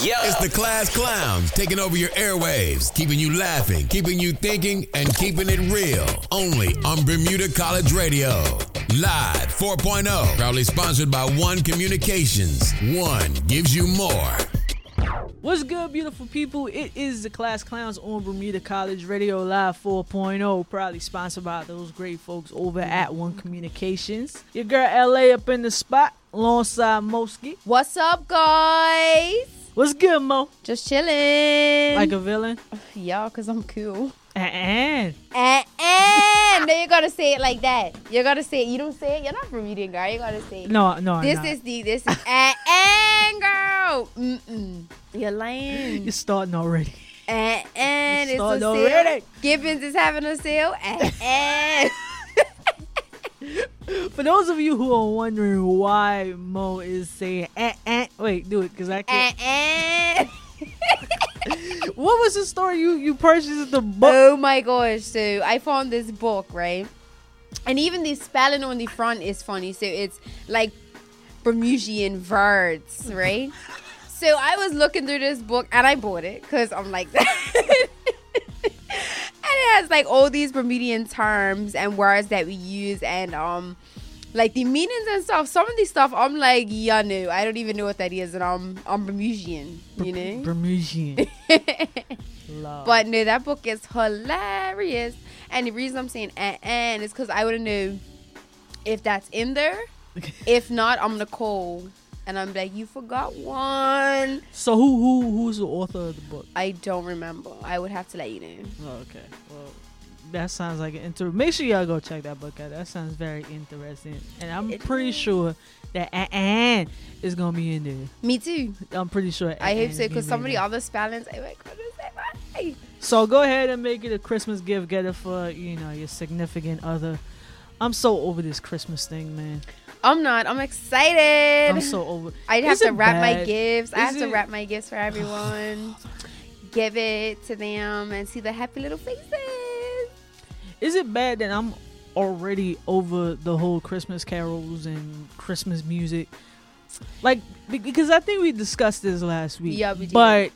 It's the class clowns taking over your airwaves, keeping you laughing, keeping you thinking, and keeping it real. Only on Bermuda College Radio. Live 4.0, proudly sponsored by One Communications. One gives you more. What's good, beautiful people? It is the Class Clowns on Bermuda College Radio Live 4.0, proudly sponsored by those great folks over at One Communications. Your girl LA up in the spot, alongside Moski. What's up, guys? What's good, Mo? Just chilling. Like a villain? yeah, cause I'm cool. And And, and no, you gotta say it like that. You gotta say it. You don't say it. You're not from Bermudian, girl. You gotta say it. no, no, This is the this is and, and uh-uh, girl. Mm-mm. You're lying. You're starting already. Uh-uh. And, and it's a sale. already. Gibbons is having a sale. And. For those of you who are wondering why Mo is saying eh, eh, wait, do it, because I can't. and, and. What was the story you you purchased the book? Oh my gosh. So I found this book, right? And even the spelling on the front is funny. So it's like Bermudian words, right? so I was looking through this book and I bought it because I'm like that. and it has like all these Bermudian terms and words that we use and um like the meanings and stuff. Some of these stuff I'm like, yeah, no, I don't even know what that is, and I'm I'm Bermudian, you know. Bermudian. But no, that book is hilarious. And the reason I'm saying and, and is because I to know if that's in there. If not, I'm gonna call and I'm like, you forgot one. so who who who's the author of the book? I don't remember. I would have to let you know. Oh, okay. Well, that sounds like an inter. Make sure y'all go check that book out. That sounds very interesting, and I'm It pretty is. sure that Anne is gonna be in there. Me too. I'm pretty sure. I hope so because gonna some of the other spellings, I like, what is that? So go ahead and make it a Christmas gift. Get it for you know your significant other. I'm so over this Christmas thing, man. I'm not. I'm excited. I'm so over. I'd have to it wrap my bad? gifts. I Is have to wrap my gifts for everyone. Give it to them and see the happy little faces. Is it bad that I'm already over the whole Christmas carols and Christmas music? Like because I think we discussed this last week. Yeah, we did. But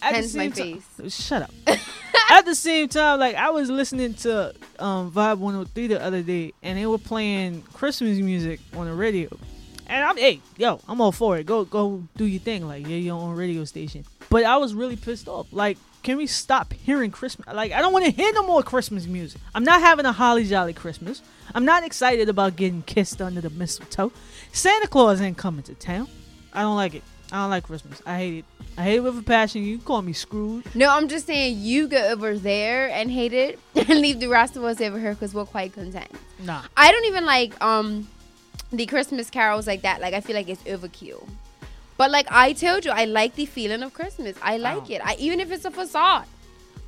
at the Hence my same ti- face. Shut up. at the same time, like I was listening to um, Vibe 103 the other day, and they were playing Christmas music on the radio. And I'm, hey, yo, I'm all for it. Go, go, do your thing. Like, yeah, your own radio station. But I was really pissed off. Like, can we stop hearing Christmas? Like, I don't want to hear no more Christmas music. I'm not having a holly jolly Christmas. I'm not excited about getting kissed under the mistletoe. Santa Claus ain't coming to town. I don't like it. I don't like Christmas. I hate it. I hate it with a passion. You call me Scrooge. No, I'm just saying you go over there and hate it and leave the rest of us over here because we're quite content. Nah. I don't even like um the Christmas carols like that. Like I feel like it's overkill. But like I told you, I like the feeling of Christmas. I like Oh. it. I even if it's a facade.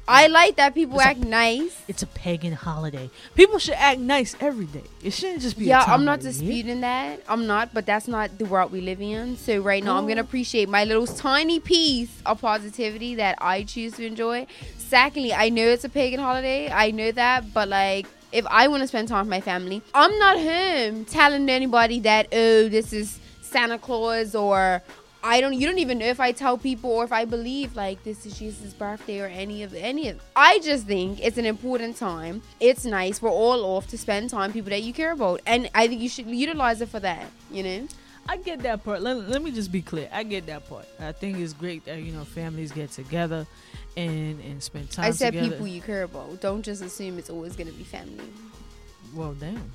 I like that people It's a- act nice. It's a pagan holiday. People should act nice every day. It shouldn't just be. a Yeah, I'm not year. disputing that. I'm not, but that's not the world we live in. So right now, I'm gonna Oh. appreciate my little tiny piece of positivity that I choose to enjoy. Secondly, I know it's a pagan holiday. I know that, but like, if I want to spend time with my family, I'm not him telling anybody that oh, this is Santa Claus or. I don't. You don't even know if I tell people or if I believe like this is Jesus' birthday or any of any of. I just think it's an important time. It's nice. We're all off to spend time people that you care about, and I think you should utilize it for that. You know. I get that part. Let, let me just be clear. I get that part. I think it's great that you know families get together and and spend time I said together. people you care about. Don't just assume it's always gonna be family. well, damn.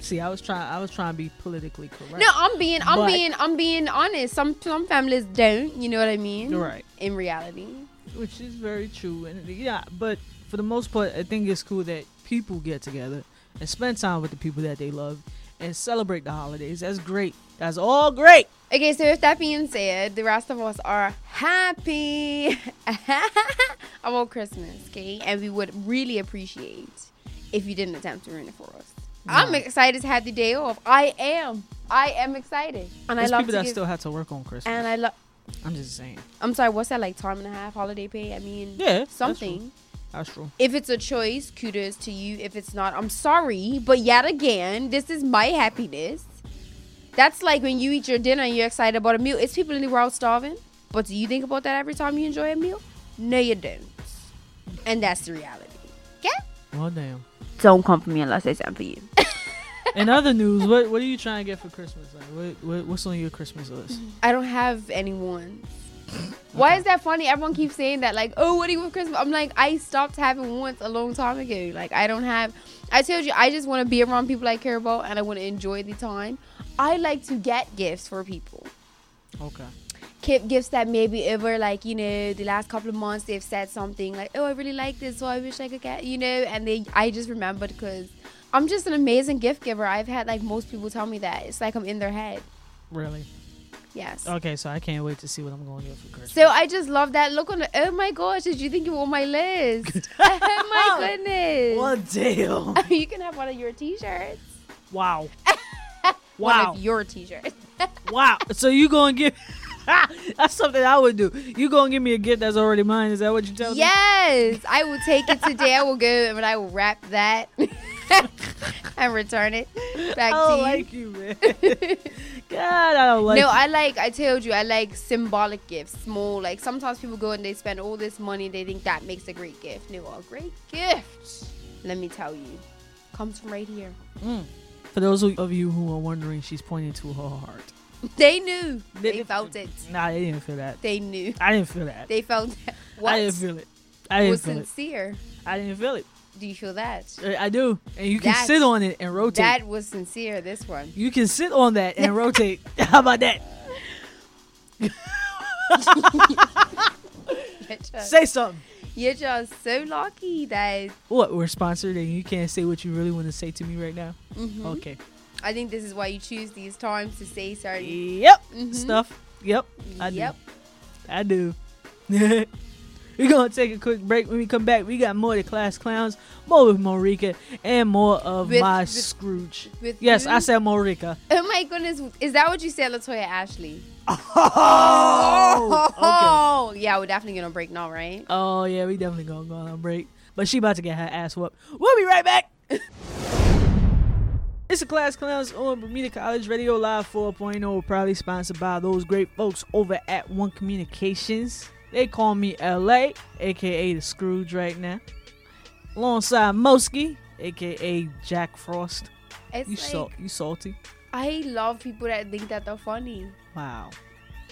See, I was trying. I was trying to be politically correct. No, I'm being. I'm But- being. I'm being honest. Some some families don't. You know what I mean? Right. In reality. which is very true. And yeah, but for the most part, I think it's cool that people get together and spend time with the people that they love and celebrate the holidays. That's great. That's all great. Okay, so with that being said, the rest of us are happy about Christmas, okay? And we would really appreciate if you didn't attempt to ruin it for us. I'm excited to have the day off. I am. I am excited. And There's I love people to that give, still had to work on Christmas. and I love I'm just saying. I'm sorry, what's that like time and a half holiday pay? I mean Yeah, that's something. true. That's true. If it's a choice, kudos to you. If it's not, I'm sorry. But yet again, this is my happiness. That's like when you eat your dinner and you're excited about a meal. It's people in the world starving. But do you think about that every time you enjoy a meal? No, you don't. And that's the reality. Okay? Well, damn. Don't come for me unless I send for you. In other news, what what are you trying to get for Christmas? Like, what, what what's on your Christmas list? I don't have anyone. Why is that funny? Everyone keeps saying that, like, oh, what do you want for Christmas? I'm like, I stopped having wants a long time ago. Like, I don't have. I told you, I just want to be around people I care about and I want to enjoy the time. I like to get gifts for people. Okay. Keep gifts that maybe over like you know the last couple of months they've said something like oh I really like this so I wish I could get you know and they I just remembered because I'm just an amazing gift giver I've had like most people tell me that it's like I'm in their head Really? yes Okay, so I can't wait to see what I'm going to get for Christmas. so I just love that look on the oh my gosh did you think you were on my list oh my goodness What damn? you can have one of your t-shirts Wow. one Wow. of your t-shirts Wow. So you gonna give? that's something I would do. You gonna give me a gift that's already mine? Is that what you telling me? Yes, I will take it today. I will go and I will wrap that and return it back I don't to you. like you, man. God, I don't like. no, you. I like. I told you, I like symbolic gifts. Small, like sometimes people go and they spend all this money. They think that makes a great gift. No, a great gift. Let me tell you, comes from right here. Mm. For those of you who are wondering, she's pointing to her heart. They knew. They- They felt it. Nah, they didn't feel that. They knew. I didn't feel that. They felt that. I didn't feel it. I didn't was feel it. sincere? I didn't feel it. Do you feel that? I do, and you can sit on it and rotate. That was sincere. This one. you can sit on that and rotate. How about that? Just, Say something. you're just so lucky that. What? We're sponsored, and you can't say what you really want to say to me right now. Mhm. Okay. I think this is why you choose these times to say certain. Yep. Mhm. Stuff. Yep. I yep. do. I do. We're gonna take a quick break. When we come back, we got more of the class clowns, more with Morika, and more of With- my with- Scrooge. With Yes, who? I said Morika. Oh my goodness, is that what you said, Latoya Ashley? Oh, okay. Oh, yeah, we're definitely gonna break now, right? Oh yeah, we definitely gonna go on a break. But she about to get her ass whooped. We'll be right back. It's a Class Clowns on Bermuda College Radio Live 4.0, proudly sponsored by those great folks over at One Communications. They call me LA, aka the Scrooge right now. Alongside Mosky, aka Jack Frost. It's You like, salt you salty. I love people that think that they're funny. Wow.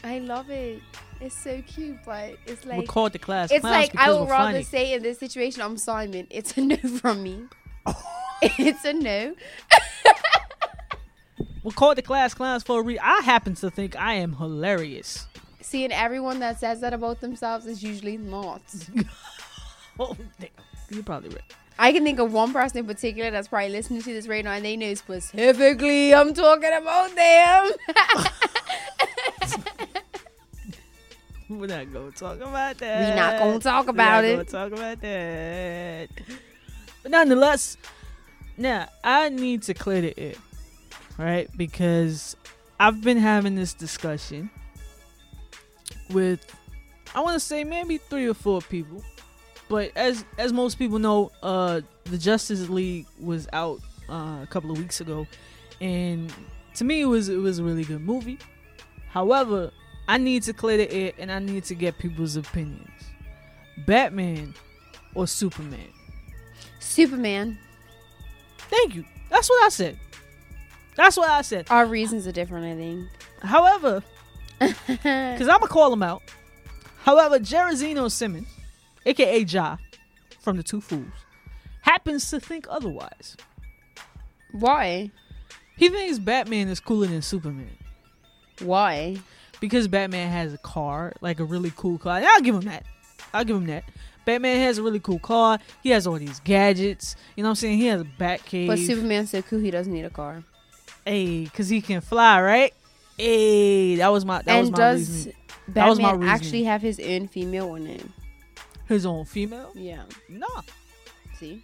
I love it. It's so cute, but it's like We're like called the Class it's like I would rather funny. say in this situation, I'm Simon. It's a no from me. it's a no. We're called the Class Clowns for a reason. I happen to think I am hilarious. Seeing everyone that says that about themselves is usually not. Oh, damn. You're probably right. I can think of one person in particular that's probably listening to this right now, and they know specifically I'm talking about them. We're not gonna talk about that. We're not gonna talk about We're not it. Gonna talk about that. But nonetheless, now I need to clear the air, right? Because I've been having this discussion with, I want to say maybe three or four people, but as as most people know, uh, the Justice League was out uh, a couple of weeks ago, and to me it was it was a really good movie. However, I need to clear the air and I need to get people's opinions. Batman or Superman? Superman. Thank you. That's what I said. That's what I said. Our reasons are different, I think. However, because I'm going to call him out. However, Jerazino Simmons, aka Ja from the Two Fools, happens to think otherwise. Why? He thinks Batman is cooler than Superman. Why? because Batman has a car, like a really cool car. And I'll give him that. I'll give him that. Batman has a really cool car. He has all these gadgets. You know what I'm saying? He has a bat cave. But Superman said cool, he doesn't need a car. Hey, because he can fly, right? Hey, that was my that was and my does reasoning. Batman actually have his own female in him? His own female? Yeah. Nah, See?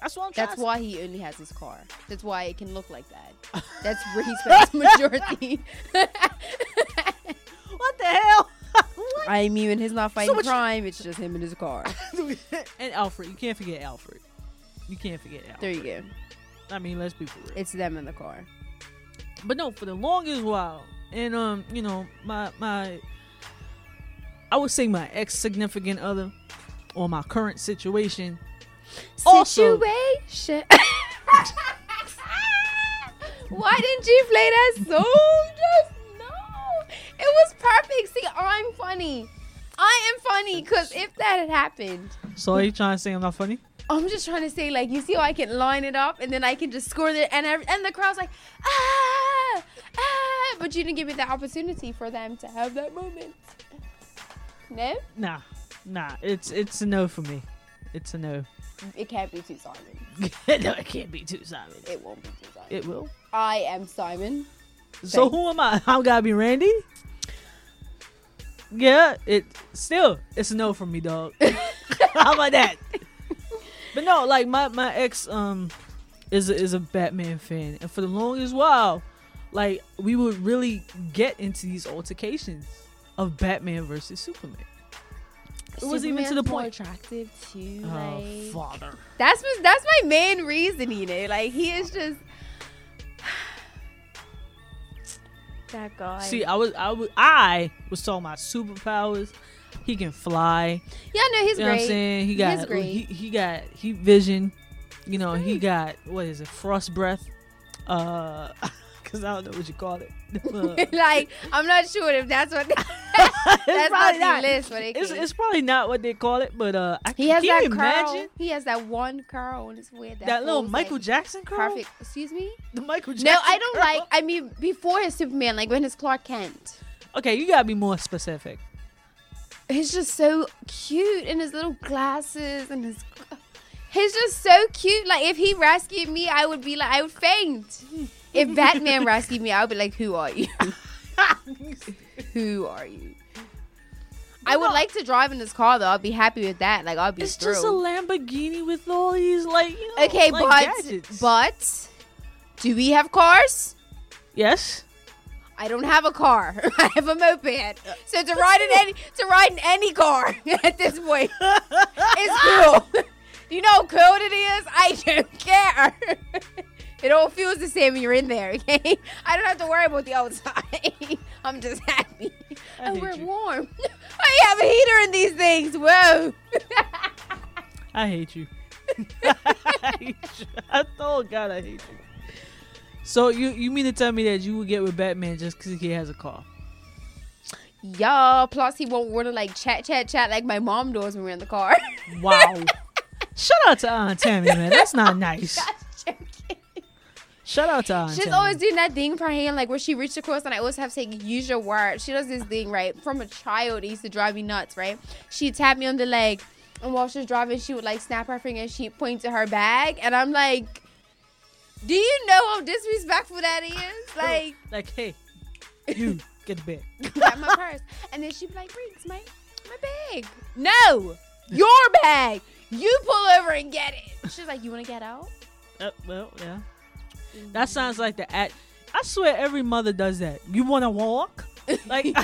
that's what I'm. That's to why he only has his car. That's why it can look like that. That's where he spends majority. What the hell? What? I mean, when he's not fighting you- crime, it's just him and his car. and Alfred, you can't forget Alfred. You can't forget Alfred. There you go. I mean, let's be real. It's them in the car. but no, for the longest while, and um, you know, my my I would say my ex significant other or my current situation. Also- Situation. Why didn't you play that song just no? It was perfect. See, I'm funny. I am funny because if that had happened, So are you trying to say I'm not funny? I'm just trying to say like you see how I can line it up and then I can just score it and and the crowd's like ah ah, but you didn't give me the opportunity for them to have that moment. No, Nah, nah. It's it's a no for me. It's a no. it can't be too Simon. no, it can't be too Simon. It won't be too Simon. It will. I am Simon. So Thanks. who am I? I'm gotta be Randy. Yeah, it still it's a no from me, dog. How about that? But no, like my my ex um is a, is a Batman fan, and for the longest while, like we would really get into these altercations of Batman versus Superman. It wasn't even to the point. attractive too. Oh, like, father. That's what, that's my main reason, you know. Like he is just that guy. See, I was I was I was talking about superpowers. He can fly. yeah, no, he's you know great. what I'm saying? He He's got great. he, he got heat vision. You know, he got what is it? Frost breath. Uh cuz I don't know what you call it. Like I'm not sure if that's what that's it's not probably the not. list. What they It's, it's probably not what they call it, but uh I he has can that you curl. imagine He has that one curl on his head. That, that little Michael like, Jackson curl? Perfect. Excuse me. The Michael Jackson. No, I don't curl? like. I mean, before his Superman, like when his Clark Kent. Okay, you got to be more specific. He's just so cute in his little glasses and his. He's just so cute. Like if he rescued me, I would be like, I would faint. If Batman rescued me, I would be like, Who are you? Who are you? I would like to drive in this car though. I'd be happy with that. Like I'd be It's thrilled. just a Lamborghini with all these like, you know, okay, like but gadgets. but do we have cars? yes. I don't have a car. I have a moped. So to ride in any to ride in any car at this point is cool. Do you know how cool it is? I don't care. It all feels the same when you're in there, okay? I don't have to worry about the outside. I'm just happy. I we're you. warm. I have a heater in these things. Whoa. I hate you. I hate you. I oh God, I hate you. So you you mean to tell me that you would get with Batman just because he has a car? Yeah, plus he won't want to like chat, chat, chat like my mom does when we're in the car. Wow. Shout out to Aunt Tammy, man. That's not nice. Shout out to Aunt Tammy. She's Tammy. always doing that thing for him, like where she reached across, and I always have to say, use your word. She does this thing, right? From a child, it used to drive me nuts, right? She'd tap me on the leg, and while she was driving, she would like snap her finger and she'd point to her bag, and I'm like, do you know how disrespectful that is? Like, like, hey, you get the bag. grab my purse. And then she'd be like, Brinks, my, my bag. No, your bag. You pull over and get it. She's like, you want to get out? Uh, well, yeah. That sounds like the at. I swear every mother does that. You want to walk? Like,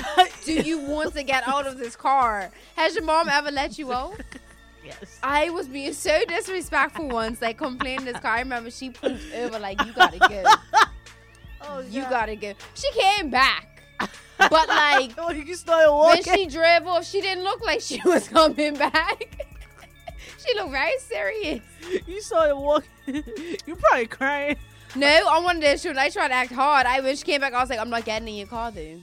Do you want to get out of this car? Has your mom ever let you out? Yes. I was being so disrespectful once, like complaining this car. I remember she pulled over, like, you gotta go. Oh, You gotta go. She came back. But like Oh, you can start when walking. she drove off, she didn't look like she was coming back. she looked very serious. you started walking. you probably crying. No, I wanted to shoot. I tried to act hard. I when she came back, I was like, I'm not getting in your car though.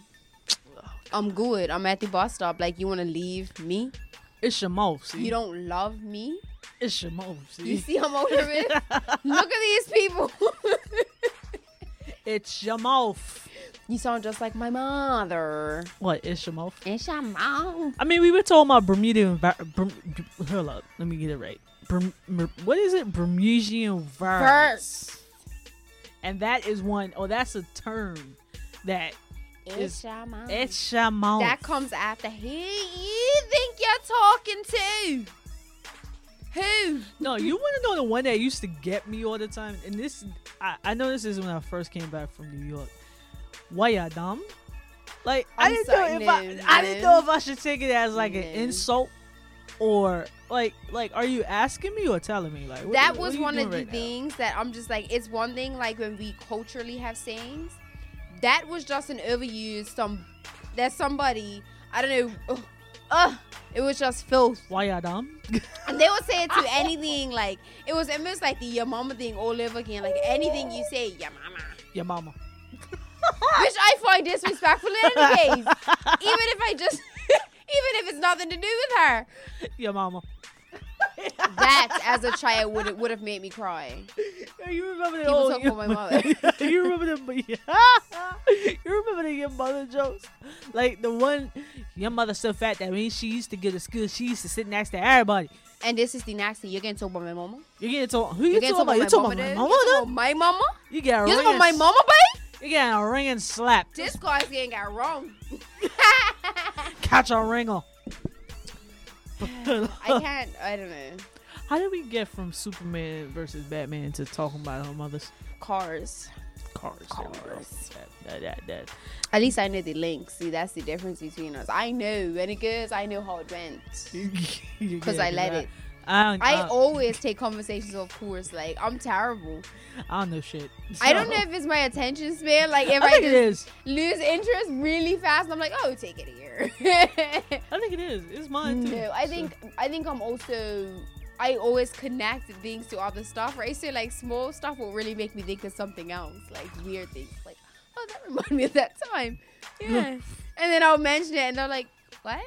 I'm good. I'm at the bus stop. Like, you wanna leave me? It's your mouth. See? You don't love me? It's your mouth. You See? see how motivated? Look at these people. it's your mouth. you sound just like my mother. What? It's your mouth. It's your mom. I mean, we were talking about Bermudian. vi- Berm, hold up, let me get it right. Berm, Mer- what is it? Bermudian verse. Verse. And that is one, oh, that's a term that It's your mom. it's your mouth. that comes after who you think you're talking to? Who? no, you want to know the one that used to get me all the time? And this, I, I know this is when I first came back from New York. Why ya dumb? Like I I'm didn't sorry, know if no, I, I didn't know if I should take it as like an insult or like like are you asking me or telling me like what- that was you one of the right now? things that I'm just like, it's one thing like when we culturally have sayings. That was just an overused some there's somebody I don't know. Oh, ugh, it was just filth. Why y'all? And they would say it to anything like it was almost like the your mama thing all over again. Like anything you say, your mama. Your mama. Which I find disrespectful in any case. even if I just even if it's nothing to do with her. Your mama. That as a child would would have made me cry. Yeah, you remember the People old, talk about my mother. you remember the you remember the your mother jokes? Like the one your mother so fat that when she used to get to school, she used to sit next to everybody. And this is the next thing. You're getting told about my mama? You're getting told who you You're getting talking about? You my talking about my dude? mama? You talking dude? about my mama? You get a You ring. talking about my and- mama, babe? You get a ring and slap. This guy's getting got wrong. Catch a ringer. I can't. I don't know. How did we get from Superman versus Batman to talking about our mothers? Cars. Cars. There we go. Cars. That, that, that. At least I know the links. See, that's the difference between us. I know when it goes. I know how it went because I let it. I don't, I I, always take conversations off course. Like I'm terrible. I don't know shit. I don't know if it's my attention span. Like if I I, think it just is. lose interest really fast, I'm like, oh, take it here. I think it is. It's mine too. no, I So- think I think I'm also. I always connect things to other stuff, right? So like small stuff will really make me think of something else, like weird things, like oh that reminded me of that time, yeah. and then I'll mention it, and they're like, what?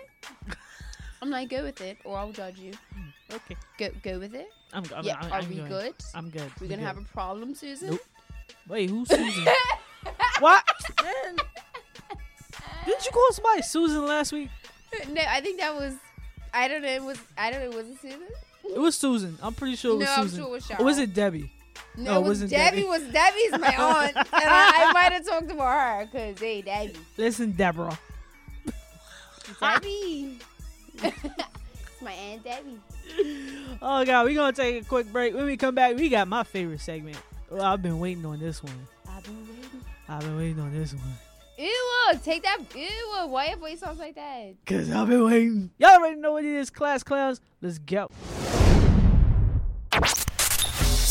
I'm like, go with it, or I'll judge you. Mm, okay. Go go with it. I'm, I'm, yeah, I'm, are I'm we good. good? I'm good. We're gonna good. have a problem, Susan. Nope. Wait, who's Susan? what? Man. Didn't you call somebody Susan last week? No, I think that was. I don't know. It was. I don't know. Was it Susan? It was Susan. I'm pretty sure it was No, I'm Susan. sure it was Or was it Debbie? No, No, it was wasn't Debbie. Debbie. Was Debbie's my aunt, and I, I might have talked about her because hey, Debbie, Listen, Deborah. Debbie, it's my aunt Debbie. Oh god, we're gonna take a quick break. When we come back, we got my favorite segment. Well, I've been waiting on this one. I've been waiting. I've been waiting on this one. Ew, take that. Ew, why your voice sounds like that? Cause I've been waiting. Y'all already know what it is, class clowns. Let's go.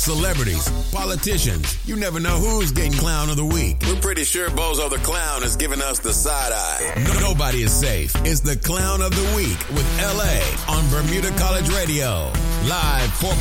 Celebrities, politicians, you never know who's getting clown of the week. We're pretty sure Bozo the Clown is giving us the side eye. No- nobody is safe. It's the clown of the week with LA on Bermuda College Radio. Live oh.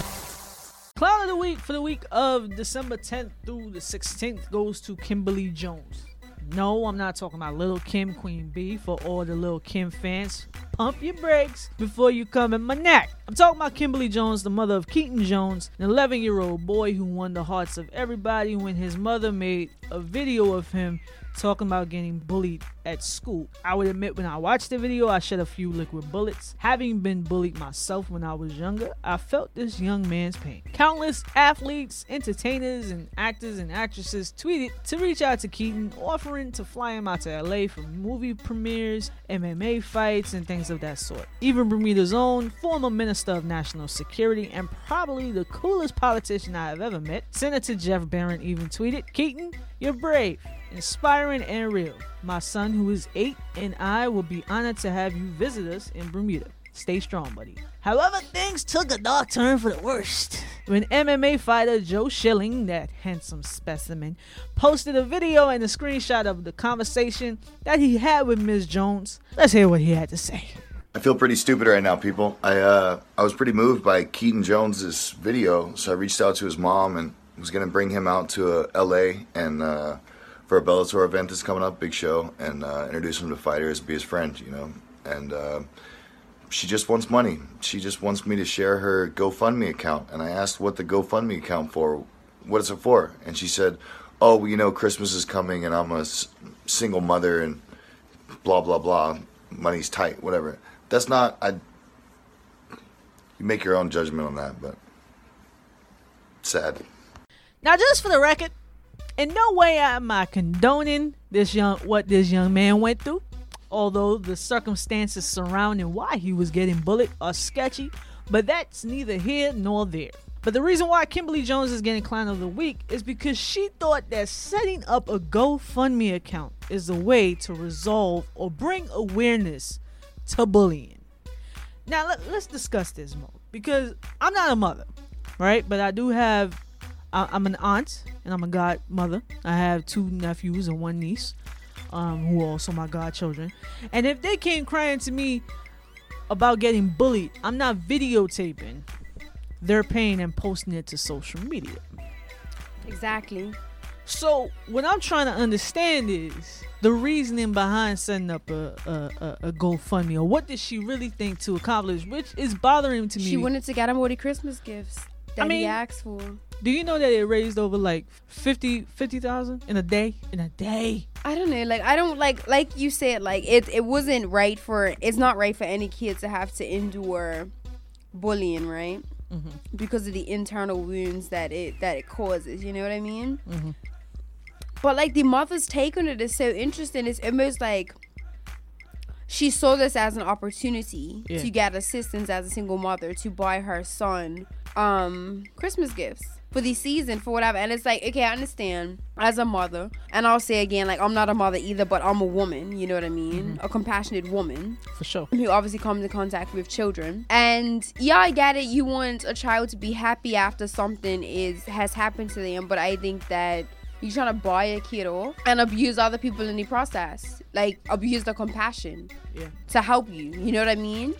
4.0. Clown of the week for the week of December 10th through the 16th goes to Kimberly Jones. No, I'm not talking about Little Kim Queen Bee for all the Little Kim fans. Pump your brakes before you come in my neck. I'm talking about Kimberly Jones, the mother of Keaton Jones, an 11 year old boy who won the hearts of everybody when his mother made a video of him talking about getting bullied at school. I would admit when I watched the video, I shed a few liquid bullets. Having been bullied myself when I was younger, I felt this young man's pain. Countless athletes, entertainers, and actors and actresses tweeted to reach out to Keaton, offering to fly him out to LA for movie premieres, MMA fights, and things of that sort. Even Bermuda's own former Minister of National Security and probably the coolest politician I have ever met, Senator Jeff Baron, even tweeted, Keaton, you're brave inspiring and real. My son, who is eight, and I will be honored to have you visit us in Bermuda. Stay strong, buddy. However, things took a dark turn for the worst. When MMA fighter Joe Schilling, that handsome specimen, posted a video and a screenshot of the conversation that he had with Ms. Jones. Let's hear what he had to say. I feel pretty stupid right now, people. I uh, I was pretty moved by Keaton Jones's video, so I reached out to his mom and was gonna bring him out to uh, L.A. and uh, for a Bellator event that's coming up, big show, and uh, introduce him to fighters, be his friend, you know. And uh, she just wants money. She just wants me to share her GoFundMe account, and I asked what the GoFundMe account for, what is it for, and she said, "Oh, well, you know, Christmas is coming, and I'm a s- single mother, and blah blah blah. Money's tight, whatever." That's not. I. You make your own judgment on that, but sad. Now, just for the record, in no way am I condoning this young what this young man went through. Although the circumstances surrounding why he was getting bullied are sketchy, but that's neither here nor there. But the reason why Kimberly Jones is getting clown of the week is because she thought that setting up a GoFundMe account is a way to resolve or bring awareness to bullying. Now let, us discuss this more because I'm not a mother, right? But I do have I- I'm an aunt and I'm a godmother. I have two nephews and one niece. um, who are also my godchildren. And if they came crying to me about getting bullied, I'm not videotaping their pain and posting it to social media. Exactly. So what I'm trying to understand is the reasoning behind setting up a a, a, a GoFundMe, or what did she really think to accomplish, which is bothering to me. She wanted to get him all the Christmas gifts that I mean- he asked for. Do you know that it raised over like 50 50,000 in a day? In a day. I don't know. Like I don't like like you said. Like it it wasn't right for. It's not right for any kid to have to endure bullying, right? Mhm. Because of the internal wounds that it that it causes. You know what I mean? Mhm. But like the mother's take on it is so interesting. It's almost like she saw this as an opportunity Yeah. to get assistance as a single mother to buy her son um Christmas gifts for the season for whatever. And it's like, okay, I understand as a mother, and I'll say again, like I'm not a mother either, but I'm a woman. You know what I mean? Mm-hmm. A compassionate woman For sure. who obviously comes in contact with children. And yeah, I get it. You want a child to be happy after something is has happened to them, but I think that you're trying to buy a kid off and abuse other people in the process, like abuse the compassion Yeah. to help you. You know what I mean?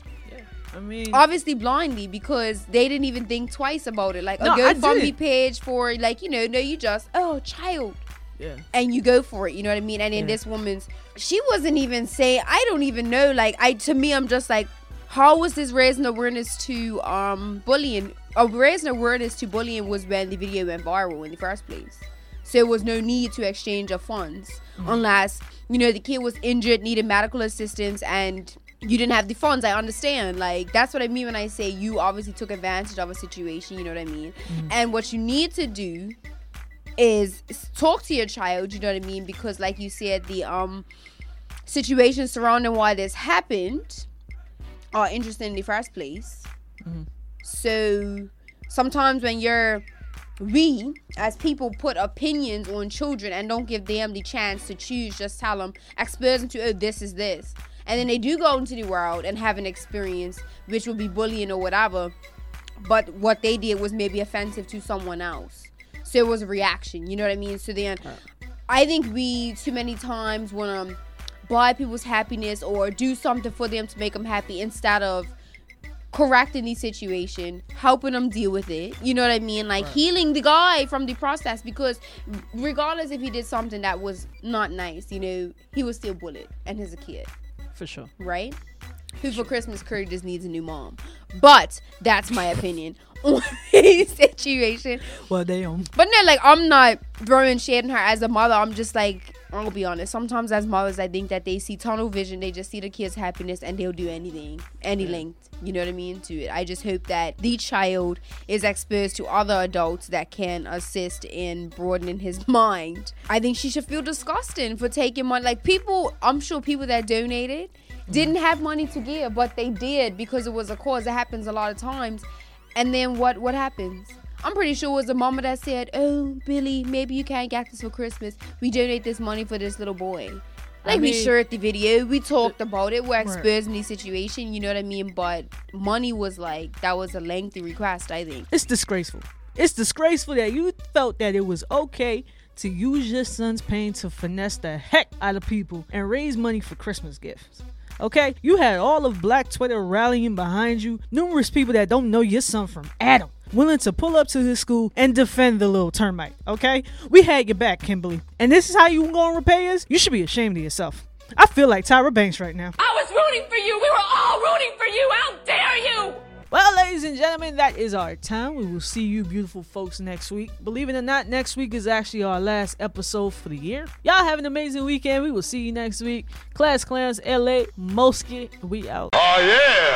I mean, Obviously blindly because they didn't even think twice about it. Like No, a GoFundMe page for like you know, no, you just oh child yeah. and you go for it you know what i mean and then Yeah. this woman's she wasn't even saying i don't even know like i to me i'm just like how was this raising awareness to um bullying uh, raising awareness to bullying was when the video went viral in the first place so there was no need to exchange of funds unless you know the kid was injured needed medical assistance and you didn't have the funds i understand. Like that's what i mean when i say you obviously took advantage of a situation you know what i mean? And what you need to do is talk to your child you know what i mean? Because like you said the um situations surrounding why this happened are interesting in the first place. So sometimes when you're we as people put opinions on children and don't give them the chance to choose just tell them expose them to oh this is this and then they do go into the world and have an experience which would be bullying or whatever. But what they did was maybe offensive to someone else. So it was a reaction you know what i mean? So then i think we too many times want to buy people's happiness or do something for them to make them happy instead of correcting the situation, helping them deal with it. You know what I mean? Like healing the guy from the process because regardless if he did something that was not nice, you know, he was still bullied and he's a kid, For sure. right? Who for Christmas Curry just needs a new mom. But that's my opinion on the situation. Well, they um. But no, like I'm not throwing shade on her as a mother. I'm just like I'll be honest. Sometimes as mothers, I think that they see tunnel vision. They just see the kid's happiness and they'll do anything, any length. You know what I mean? To it. I just hope that the child is exposed to other adults that can assist in broadening his mind. I think she should feel disgusting for taking money. Like people, I'm sure people that donated mm. didn't have money to give, but they did because it was a cause. It happens a lot of times. And then what? What happens? I'm pretty sure it was a mama that said, "Oh, Billy, maybe you can't get this for Christmas. We donate this money for this little boy." I Like we mean- shared the video, we talked about it, we're exposing the situation, you know what I mean? But money was like that was a lengthy request, I think. It's disgraceful. It's disgraceful that you felt that it was okay to use your son's pain to finesse the heck out of people and raise money for Christmas gifts. Okay? You had all of Black Twitter rallying behind you, numerous people that don't know your son from Adam. Willing to pull up to his school and defend the little termite, okay? We had your back, Kimberly. And this is how you gonna repay us? You should be ashamed of yourself. I feel like Tyra Banks right now. I was rooting for you. We were all rooting for you. How dare you? Well, ladies and gentlemen, that is our time. We will see you beautiful folks next week. Believe it or not, next week is actually our last episode for the year. Y'all have an amazing weekend. We will see you next week. Class Clowns, LA, Mosky, we out. Oh, yeah.